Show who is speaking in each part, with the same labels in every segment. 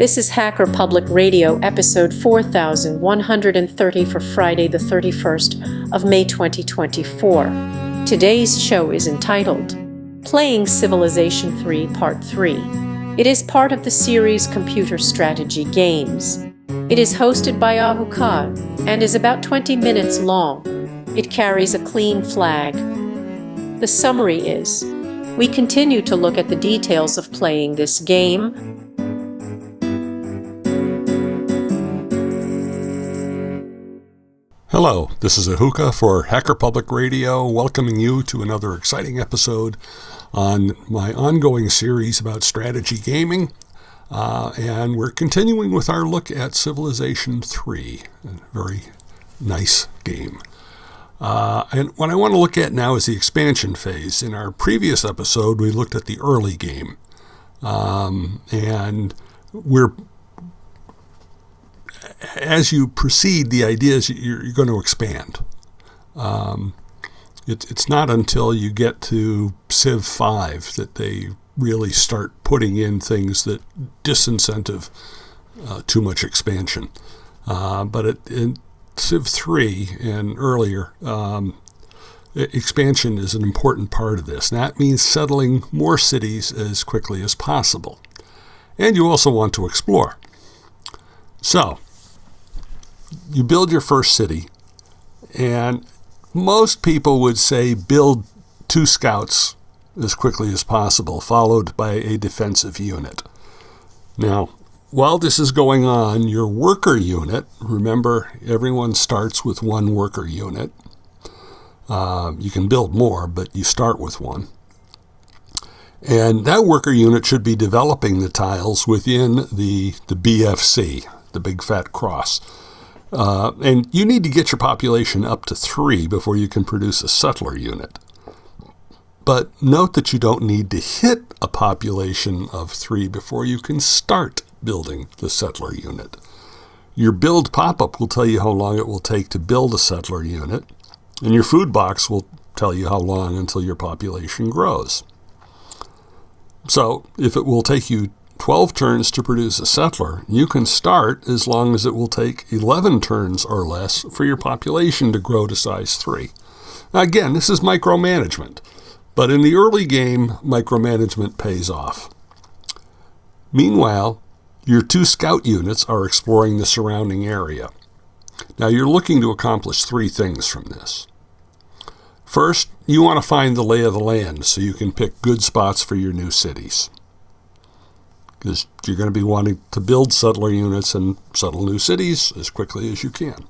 Speaker 1: This is Hacker Public Radio, episode 4130 for Friday, the 31st of May 2024. Today's show is entitled Playing Civilization 3 Part 3. It is part of the series Computer Strategy Games. It is hosted by Ahuka and is about 20 minutes long. It carries a clean flag. The summary is We continue to look at the details of playing this game,
Speaker 2: Hello, this is Ahuka for Hacker Public Radio, welcoming you to another exciting episode on my ongoing series about strategy gaming. Uh, and we're continuing with our look at Civilization 3, a very nice game. Uh, and what I want to look at now is the expansion phase. In our previous episode, we looked at the early game. Um, and we're as you proceed, the idea is you're, you're going to expand. Um, it, it's not until you get to Civ 5 that they really start putting in things that disincentive uh, too much expansion. Uh, but it, in Civ 3 and earlier, um, expansion is an important part of this. And that means settling more cities as quickly as possible. And you also want to explore. So, you build your first city, and most people would say build two scouts as quickly as possible, followed by a defensive unit. Now, while this is going on, your worker unit, remember everyone starts with one worker unit. Uh, you can build more, but you start with one. And that worker unit should be developing the tiles within the, the BFC, the Big Fat Cross. Uh, and you need to get your population up to three before you can produce a settler unit. But note that you don't need to hit a population of three before you can start building the settler unit. Your build pop up will tell you how long it will take to build a settler unit, and your food box will tell you how long until your population grows. So, if it will take you 12 turns to produce a settler, you can start as long as it will take 11 turns or less for your population to grow to size 3. Now, again, this is micromanagement, but in the early game, micromanagement pays off. Meanwhile, your two scout units are exploring the surrounding area. Now, you're looking to accomplish three things from this. First, you want to find the lay of the land so you can pick good spots for your new cities because you're going to be wanting to build settler units and settle new cities as quickly as you can.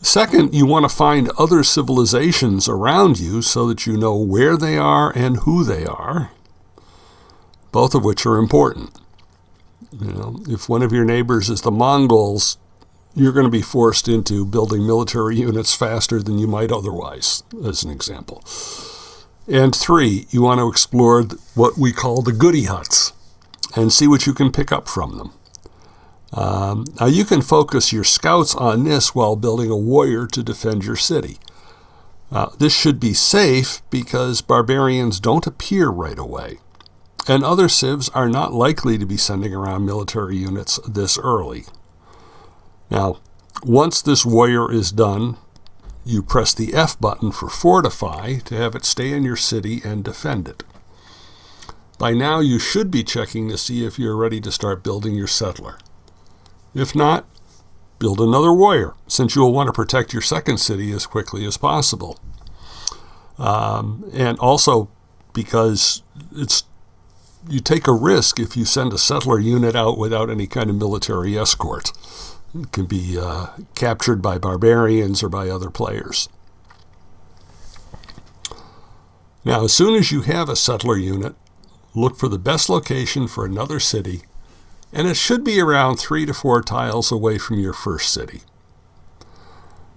Speaker 2: Second, you want to find other civilizations around you so that you know where they are and who they are, both of which are important. You know, if one of your neighbors is the Mongols, you're going to be forced into building military units faster than you might otherwise, as an example. And three, you want to explore what we call the goody huts and see what you can pick up from them. Um, now, you can focus your scouts on this while building a warrior to defend your city. Uh, this should be safe because barbarians don't appear right away, and other civs are not likely to be sending around military units this early. Now, once this warrior is done, you press the F button for Fortify to have it stay in your city and defend it. By now, you should be checking to see if you're ready to start building your settler. If not, build another warrior, since you will want to protect your second city as quickly as possible. Um, and also because it's you take a risk if you send a settler unit out without any kind of military escort. It can be uh, captured by barbarians or by other players. Now, as soon as you have a settler unit, look for the best location for another city, and it should be around three to four tiles away from your first city.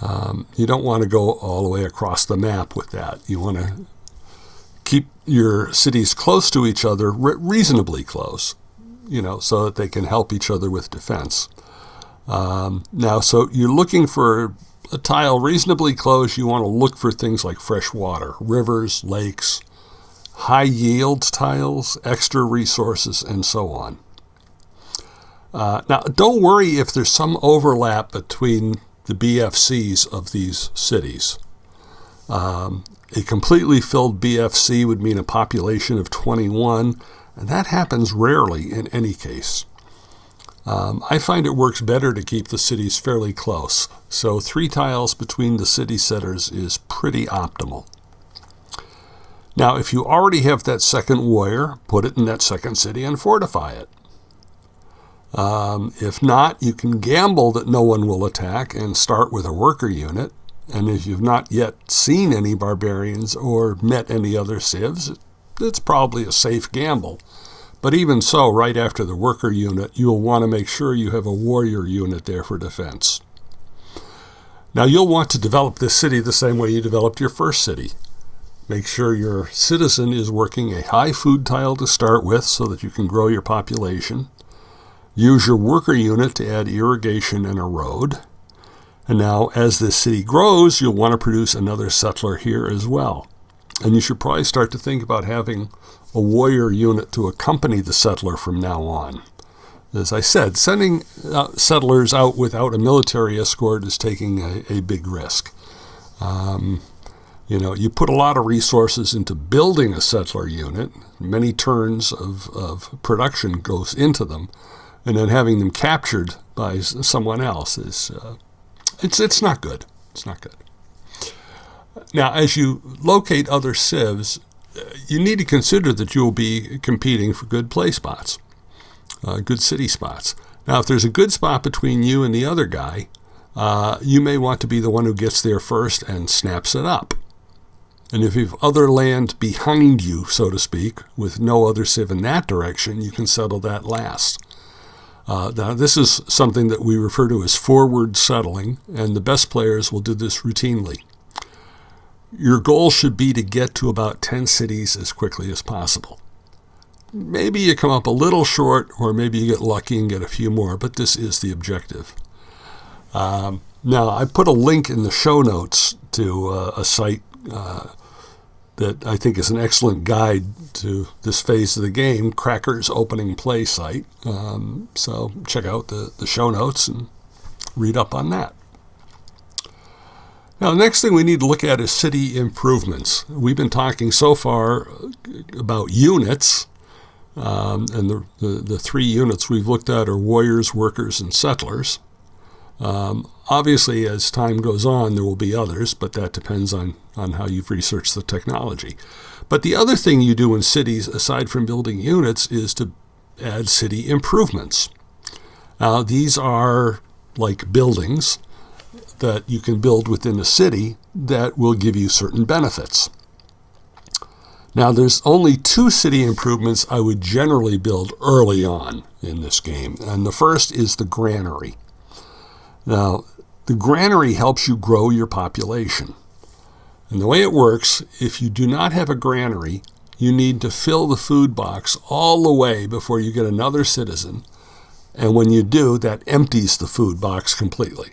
Speaker 2: Um, you don't want to go all the way across the map with that. You want to keep your cities close to each other, re- reasonably close, you know, so that they can help each other with defense. Um, now, so you're looking for a tile reasonably close. You want to look for things like fresh water, rivers, lakes, high yield tiles, extra resources, and so on. Uh, now, don't worry if there's some overlap between the BFCs of these cities. Um, a completely filled BFC would mean a population of 21, and that happens rarely in any case. Um, I find it works better to keep the cities fairly close, so three tiles between the city centers is pretty optimal. Now, if you already have that second warrior, put it in that second city and fortify it. Um, if not, you can gamble that no one will attack and start with a worker unit. And if you've not yet seen any barbarians or met any other civs, it's probably a safe gamble. But even so, right after the worker unit, you'll want to make sure you have a warrior unit there for defense. Now, you'll want to develop this city the same way you developed your first city. Make sure your citizen is working a high food tile to start with so that you can grow your population. Use your worker unit to add irrigation and a road. And now, as this city grows, you'll want to produce another settler here as well. And you should probably start to think about having a warrior unit to accompany the settler from now on. As I said, sending uh, settlers out without a military escort is taking a, a big risk. Um, you know, you put a lot of resources into building a settler unit, many turns of, of production goes into them and then having them captured by someone else is uh, it's it's not good. It's not good. Now, as you locate other civs, uh, you need to consider that you will be competing for good play spots, uh, good city spots. Now, if there's a good spot between you and the other guy, uh, you may want to be the one who gets there first and snaps it up. And if you've other land behind you, so to speak, with no other civ in that direction, you can settle that last. Uh, now, this is something that we refer to as forward settling, and the best players will do this routinely. Your goal should be to get to about 10 cities as quickly as possible. Maybe you come up a little short, or maybe you get lucky and get a few more, but this is the objective. Um, now, I put a link in the show notes to uh, a site uh, that I think is an excellent guide to this phase of the game, Cracker's opening play site. Um, so check out the, the show notes and read up on that. Now, the next thing we need to look at is city improvements. We've been talking so far about units, um, and the, the, the, three units we've looked at are warriors, workers, and settlers. Um, obviously, as time goes on, there will be others, but that depends on, on how you've researched the technology. But the other thing you do in cities, aside from building units, is to add city improvements. Now, these are like buildings that you can build within a city that will give you certain benefits. Now, there's only two city improvements I would generally build early on in this game, and the first is the granary. Now, the granary helps you grow your population. And the way it works, if you do not have a granary, you need to fill the food box all the way before you get another citizen. And when you do, that empties the food box completely.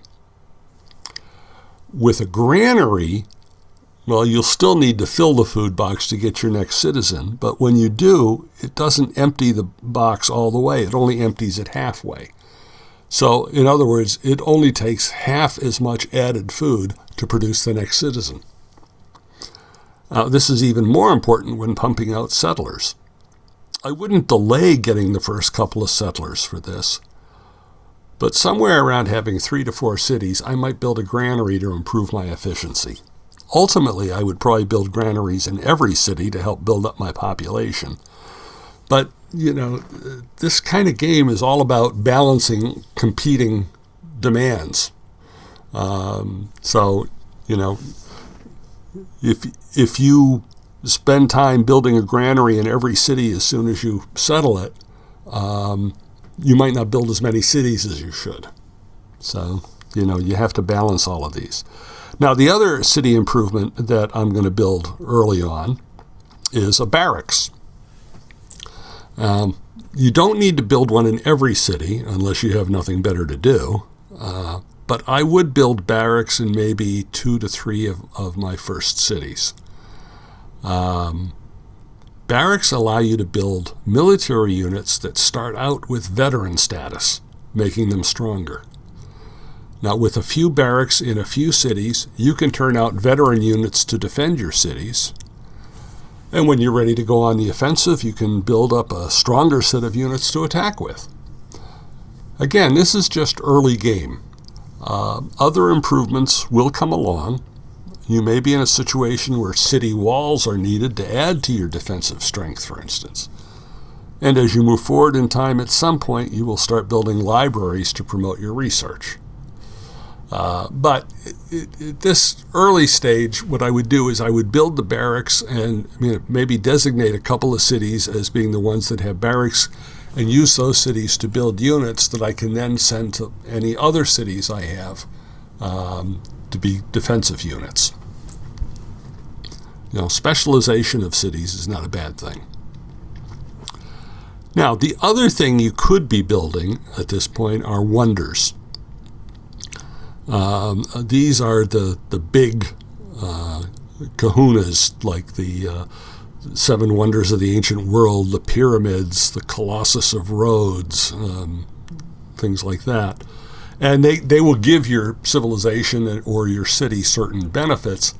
Speaker 2: With a granary, well, you'll still need to fill the food box to get your next citizen, but when you do, it doesn't empty the box all the way, it only empties it halfway. So, in other words, it only takes half as much added food to produce the next citizen. This is even more important when pumping out settlers. I wouldn't delay getting the first couple of settlers for this, but somewhere around having three to four cities, I might build a granary to improve my efficiency. Ultimately, I would probably build granaries in every city to help build up my population. But you know, this kind of game is all about balancing competing demands. Um, so, you know, if if you spend time building a granary in every city as soon as you settle it, um, you might not build as many cities as you should. So, you know, you have to balance all of these. Now, the other city improvement that I'm going to build early on is a barracks. Um, you don't need to build one in every city unless you have nothing better to do. Uh, but I would build barracks in maybe two to three of, of my first cities. Um, barracks allow you to build military units that start out with veteran status. making them stronger. Now, with a few barracks in a few cities, you can turn out veteran units to defend your cities. And when you're ready to go on the offensive, you can build up a stronger set of units to attack with. Again, this is just early game. Uh, other improvements will come along. You may be in a situation where city walls are needed to add to your defensive strength, for instance. And as you move forward in time, at some point, you will start building libraries to promote your research. Uh, but at this early stage, what I would do is I would build the barracks and you know, maybe designate a couple of cities as being the ones that have barracks and use those cities to build units that I can then send to any other cities I have um, to be defensive units. You know, specialization of cities is not a bad thing. Now, the other thing you could be building at this point are wonders. Um, these are the, the big uh, kahunas, like the uh, seven wonders of the ancient world, the pyramids, the Colossus of Rhodes, um, things like that. And they, they will give your civilization or your city certain benefits.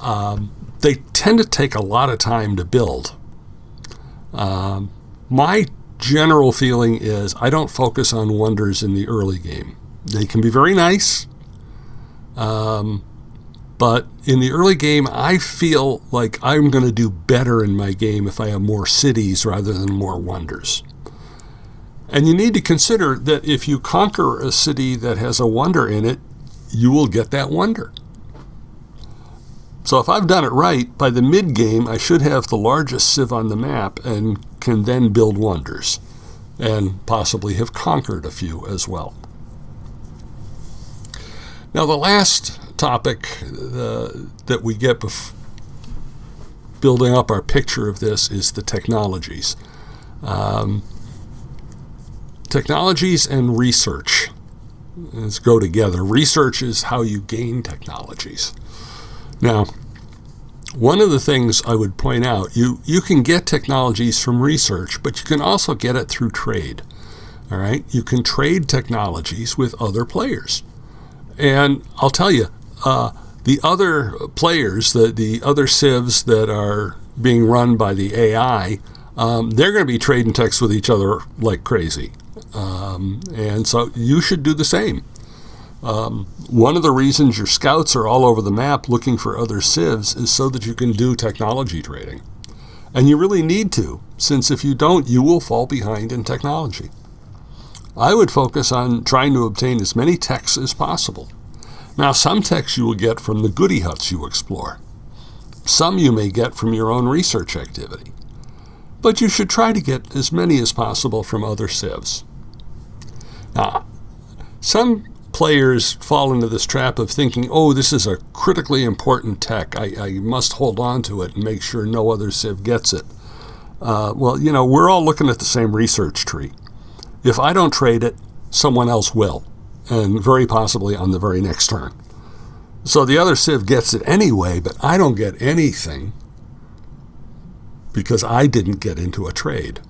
Speaker 2: Um, they tend to take a lot of time to build. Um, my general feeling is I don't focus on wonders in the early game. They can be very nice. Um, but in the early game, I feel like I'm going to do better in my game if I have more cities rather than more wonders. And you need to consider that if you conquer a city that has a wonder in it, you will get that wonder. So if I've done it right, by the mid game, I should have the largest civ on the map and can then build wonders and possibly have conquered a few as well. Now, the last topic uh, that we get bef- building up our picture of this is the technologies. Um, technologies and research let's go together. Research is how you gain technologies. Now, one of the things I would point out, you, you can get technologies from research, but you can also get it through trade. All right? You can trade technologies with other players. And I'll tell you, uh, the other players, the, the other civs that are being run by the AI, um, they're going to be trading texts with each other like crazy. Um, and so you should do the same. Um, one of the reasons your scouts are all over the map looking for other civs is so that you can do technology trading. And you really need to, since if you don't, you will fall behind in technology. I would focus on trying to obtain as many techs as possible. Now, some techs you will get from the goody huts you explore. Some you may get from your own research activity. But you should try to get as many as possible from other civs. Now, some players fall into this trap of thinking, oh, this is a critically important tech. I, I must hold on to it and make sure no other civ gets it. Uh, well, you know, we're all looking at the same research tree. If I don't trade it, someone else will, and very possibly on the very next turn. So the other Civ gets it anyway, but I don't get anything because I didn't get into a trade.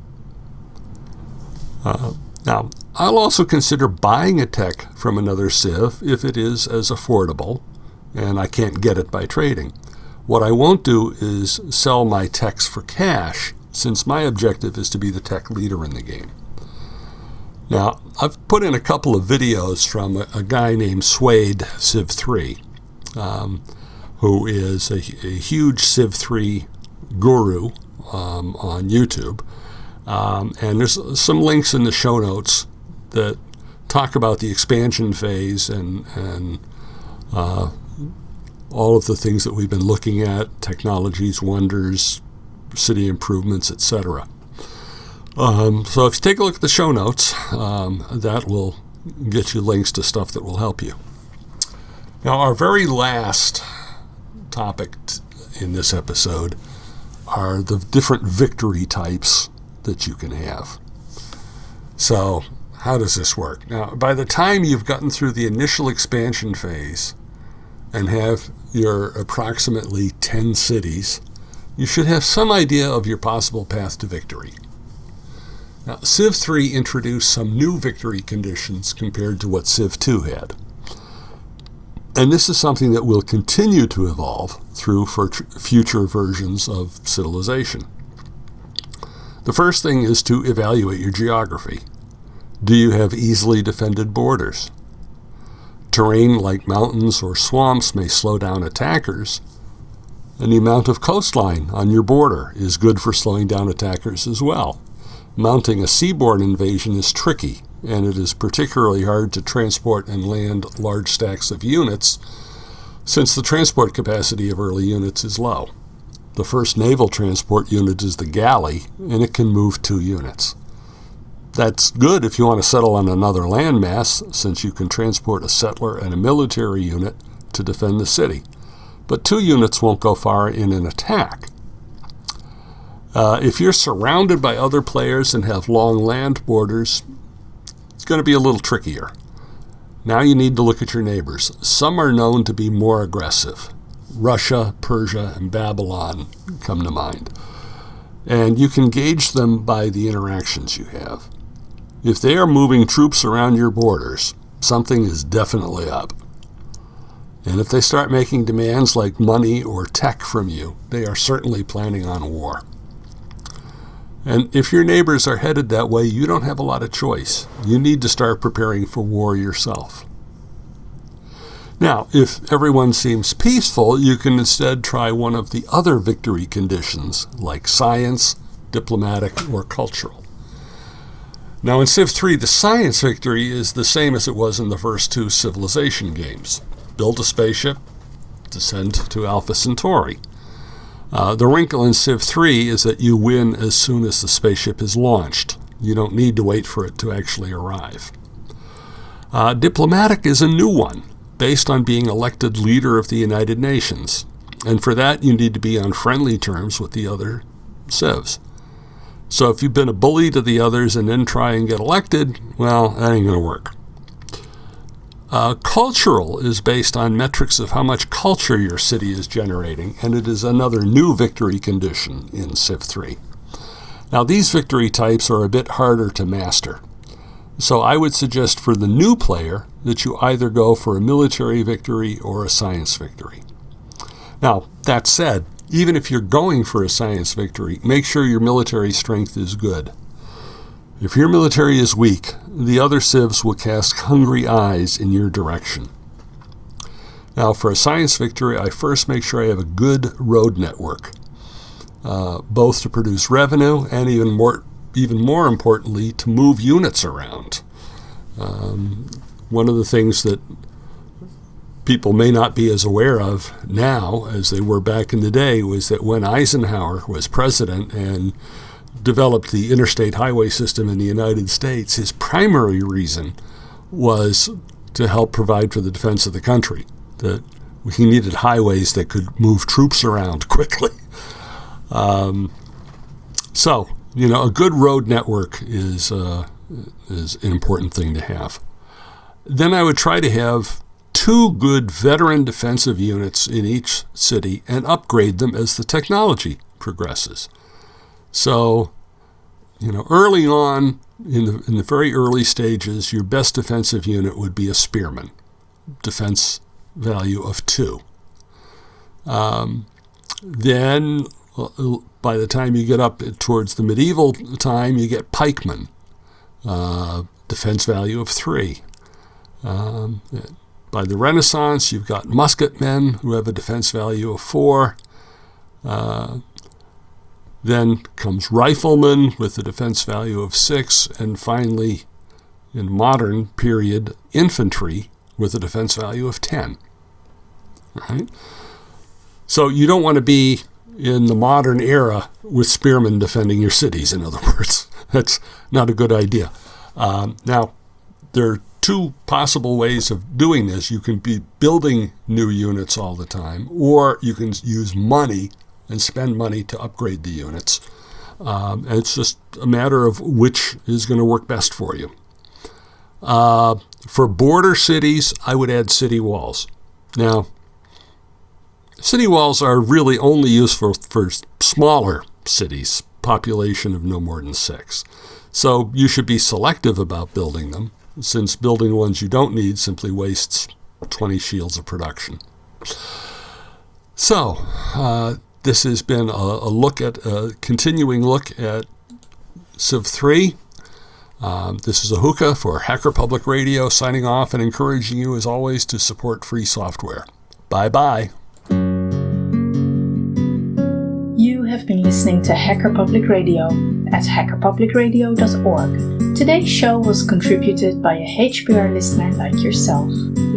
Speaker 2: Uh, now, I'll also consider buying a tech from another Civ if it is as affordable and I can't get it by trading. What I won't do is sell my techs for cash, since my objective is to be the tech leader in the game. Now, I've put in a couple of videos from a, a guy named Suede Civ 3, um, who is a, a, huge Civ 3 guru um, on YouTube. Um, and there's some links in the show notes that talk about the expansion phase and, and uh, all of the things that we've been looking at technologies, wonders, city improvements, etc. Um, so if you take a look at the show notes, um, that will get you links to stuff that will help you. Now, our very last topic in this episode are the different victory types that you can have. So, how does this work? Now, by the time you've gotten through the initial expansion phase and have your approximately 10 cities, you should have some idea of your possible path to victory. Now, Civ 3 introduced some new victory conditions compared to what Civ 2 had. And this is something that will continue to evolve through future versions of Civilization. The first thing is to evaluate your geography. Do you have easily defended borders? Terrain like mountains or swamps may slow down attackers, and the amount of coastline on your border is good for slowing down attackers as well. Mounting a seaborne invasion is tricky, and it is particularly hard to transport and land large stacks of units since the transport capacity of early units is low. The first naval transport unit is the galley, and it can move two units. That's good if you want to settle on another landmass, since you can transport a settler and a military unit to defend the city. But two units won't go far in an attack. Uh, if you're surrounded by other players and have long land borders, it's going to be a little trickier. Now you need to look at your neighbors. Some are known to be more aggressive. Russia, Persia, and Babylon come to mind. And you can gauge them by the interactions you have. If they are moving troops around your borders, something is definitely up. And if they start making demands like money or tech from you, they are certainly planning on war. And if your neighbors are headed that way, you don't have a lot of choice. You need to start preparing for war yourself. Now, if everyone seems peaceful, you can instead try one of the other victory conditions, like science, diplomatic, or cultural. Now, in Civ 3, the science victory is the same as it was in the first two Civilization games build a spaceship, descend to Alpha Centauri. Uh, the wrinkle in Civ 3 is that you win as soon as the spaceship is launched. You don't need to wait for it to actually arrive. Uh, diplomatic is a new one based on being elected leader of the United Nations. And for that, you need to be on friendly terms with the other civs. So if you've been a bully to the others and then try and get elected, well, that ain't going to work. Uh, cultural is based on metrics of how much culture your city is generating, and it is another new victory condition in Civ 3. Now, these victory types are a bit harder to master. So I would suggest for the new player that you either go for a military victory or a science victory. Now, that said, even if you're going for a science victory, make sure your military strength is good. If your military is weak, the other civs will cast hungry eyes in your direction. Now, for a science victory, I first make sure I have a good road network, uh, both to produce revenue and even more even more importantly, to move units around. Um, one of the things that people may not be as aware of now as they were back in the day was that when Eisenhower was president and developed the interstate highway system in the United States, his primary reason was to help provide for the defense of the country. That he needed highways that could move troops around quickly. Um, so you know, a good road network is uh, is an important thing to have. Then I would try to have two good veteran defensive units in each city and upgrade them as the technology progresses. So, you know, early on in the in the very early stages, your best defensive unit would be a spearman, defense value of two. Um, then by the time you get up towards the medieval time, you get pikemen, uh, defense value of three. Um, by the Renaissance, you've got musketmen who have a defense value of four. Uh, then comes riflemen with a defense value of six, and finally, in modern period, infantry with a defense value of 10. Right? So you don't want to be in the modern era with spearmen defending your cities, in other words. That's not a good idea. Um, now, there are two possible ways of doing this. You can be building new units all the time, or you can use money and spend money to upgrade the units. Um, and it's just a matter of which is going to work best for you. Uh, for border cities, I would add city walls. Now, City walls are really only useful for smaller cities, population of no more than six. So you should be selective about building them, since building ones you don't need simply wastes 20 shields of production. So, uh, this has been a, a, look at a continuing look at Civ 3. Um, this is Ahuka for Hacker Public Radio signing off and encouraging you, as always, to support free software. Bye bye.
Speaker 3: You have been listening to Hacker Public Radio at hackerpublicradio.org. Today's show was contributed by a HPR listener like yourself.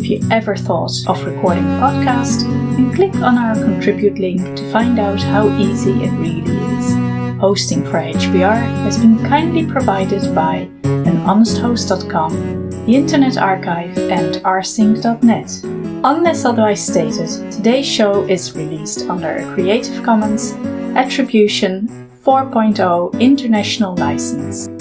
Speaker 3: You ever thought of recording a podcast, then click on our contribute link to find out how easy it really is. Hosting for HPR has been kindly provided by anhonesthost.com, the Internet Archive, and rsync.net. Unless otherwise stated, today's show is released under a Creative Commons Attribution 4.0 International License.